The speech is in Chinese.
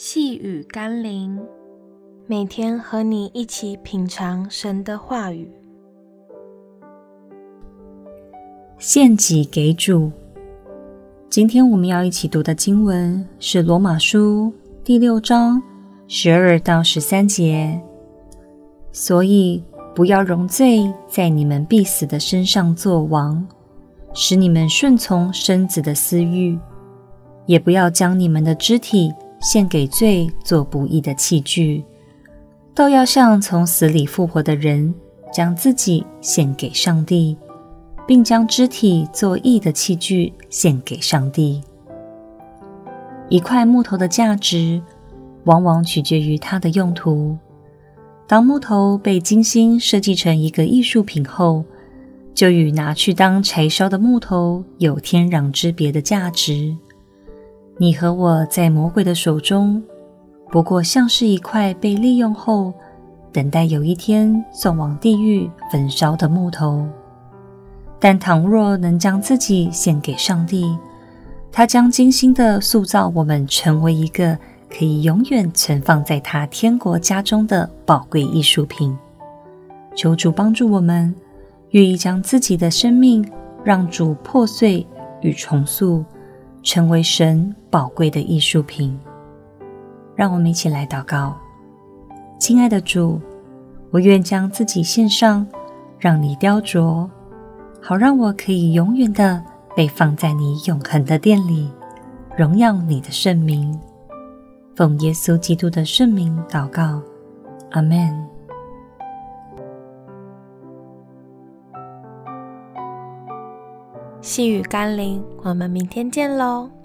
细雨甘霖，每天和你一起品尝神的话语，献己给主。今天我们要一起读的经文是《罗马书》第六章十二到十三节。所以，不要容罪在你们必死的身上作王，使你们顺从身子的私欲，也不要将你们的肢体。献给罪做不义的器具，倒要像从死里复活的人，将自己献给上帝，并将肢体做义的器具献给上帝。一块木头的价值，往往取决于它的用途。当木头被精心设计成一个艺术品后，就与拿去当柴烧的木头有天壤之别的价值。你和我在魔鬼的手中，不过像是一块被利用后，等待有一天送往地狱焚烧的木头。但倘若能将自己献给上帝，他将精心地塑造我们，成为一个可以永远存放在他天国家中的宝贵艺术品。求主帮助我们，愿意将自己的生命让主破碎与重塑。成为神宝贵的艺术品，让我们一起来祷告。亲爱的主，我愿将自己献上，让你雕琢，好让我可以永远的被放在你永恒的殿里，荣耀你的圣名。奉耶稣基督的圣名祷告，阿门。细雨甘霖，我们明天见喽。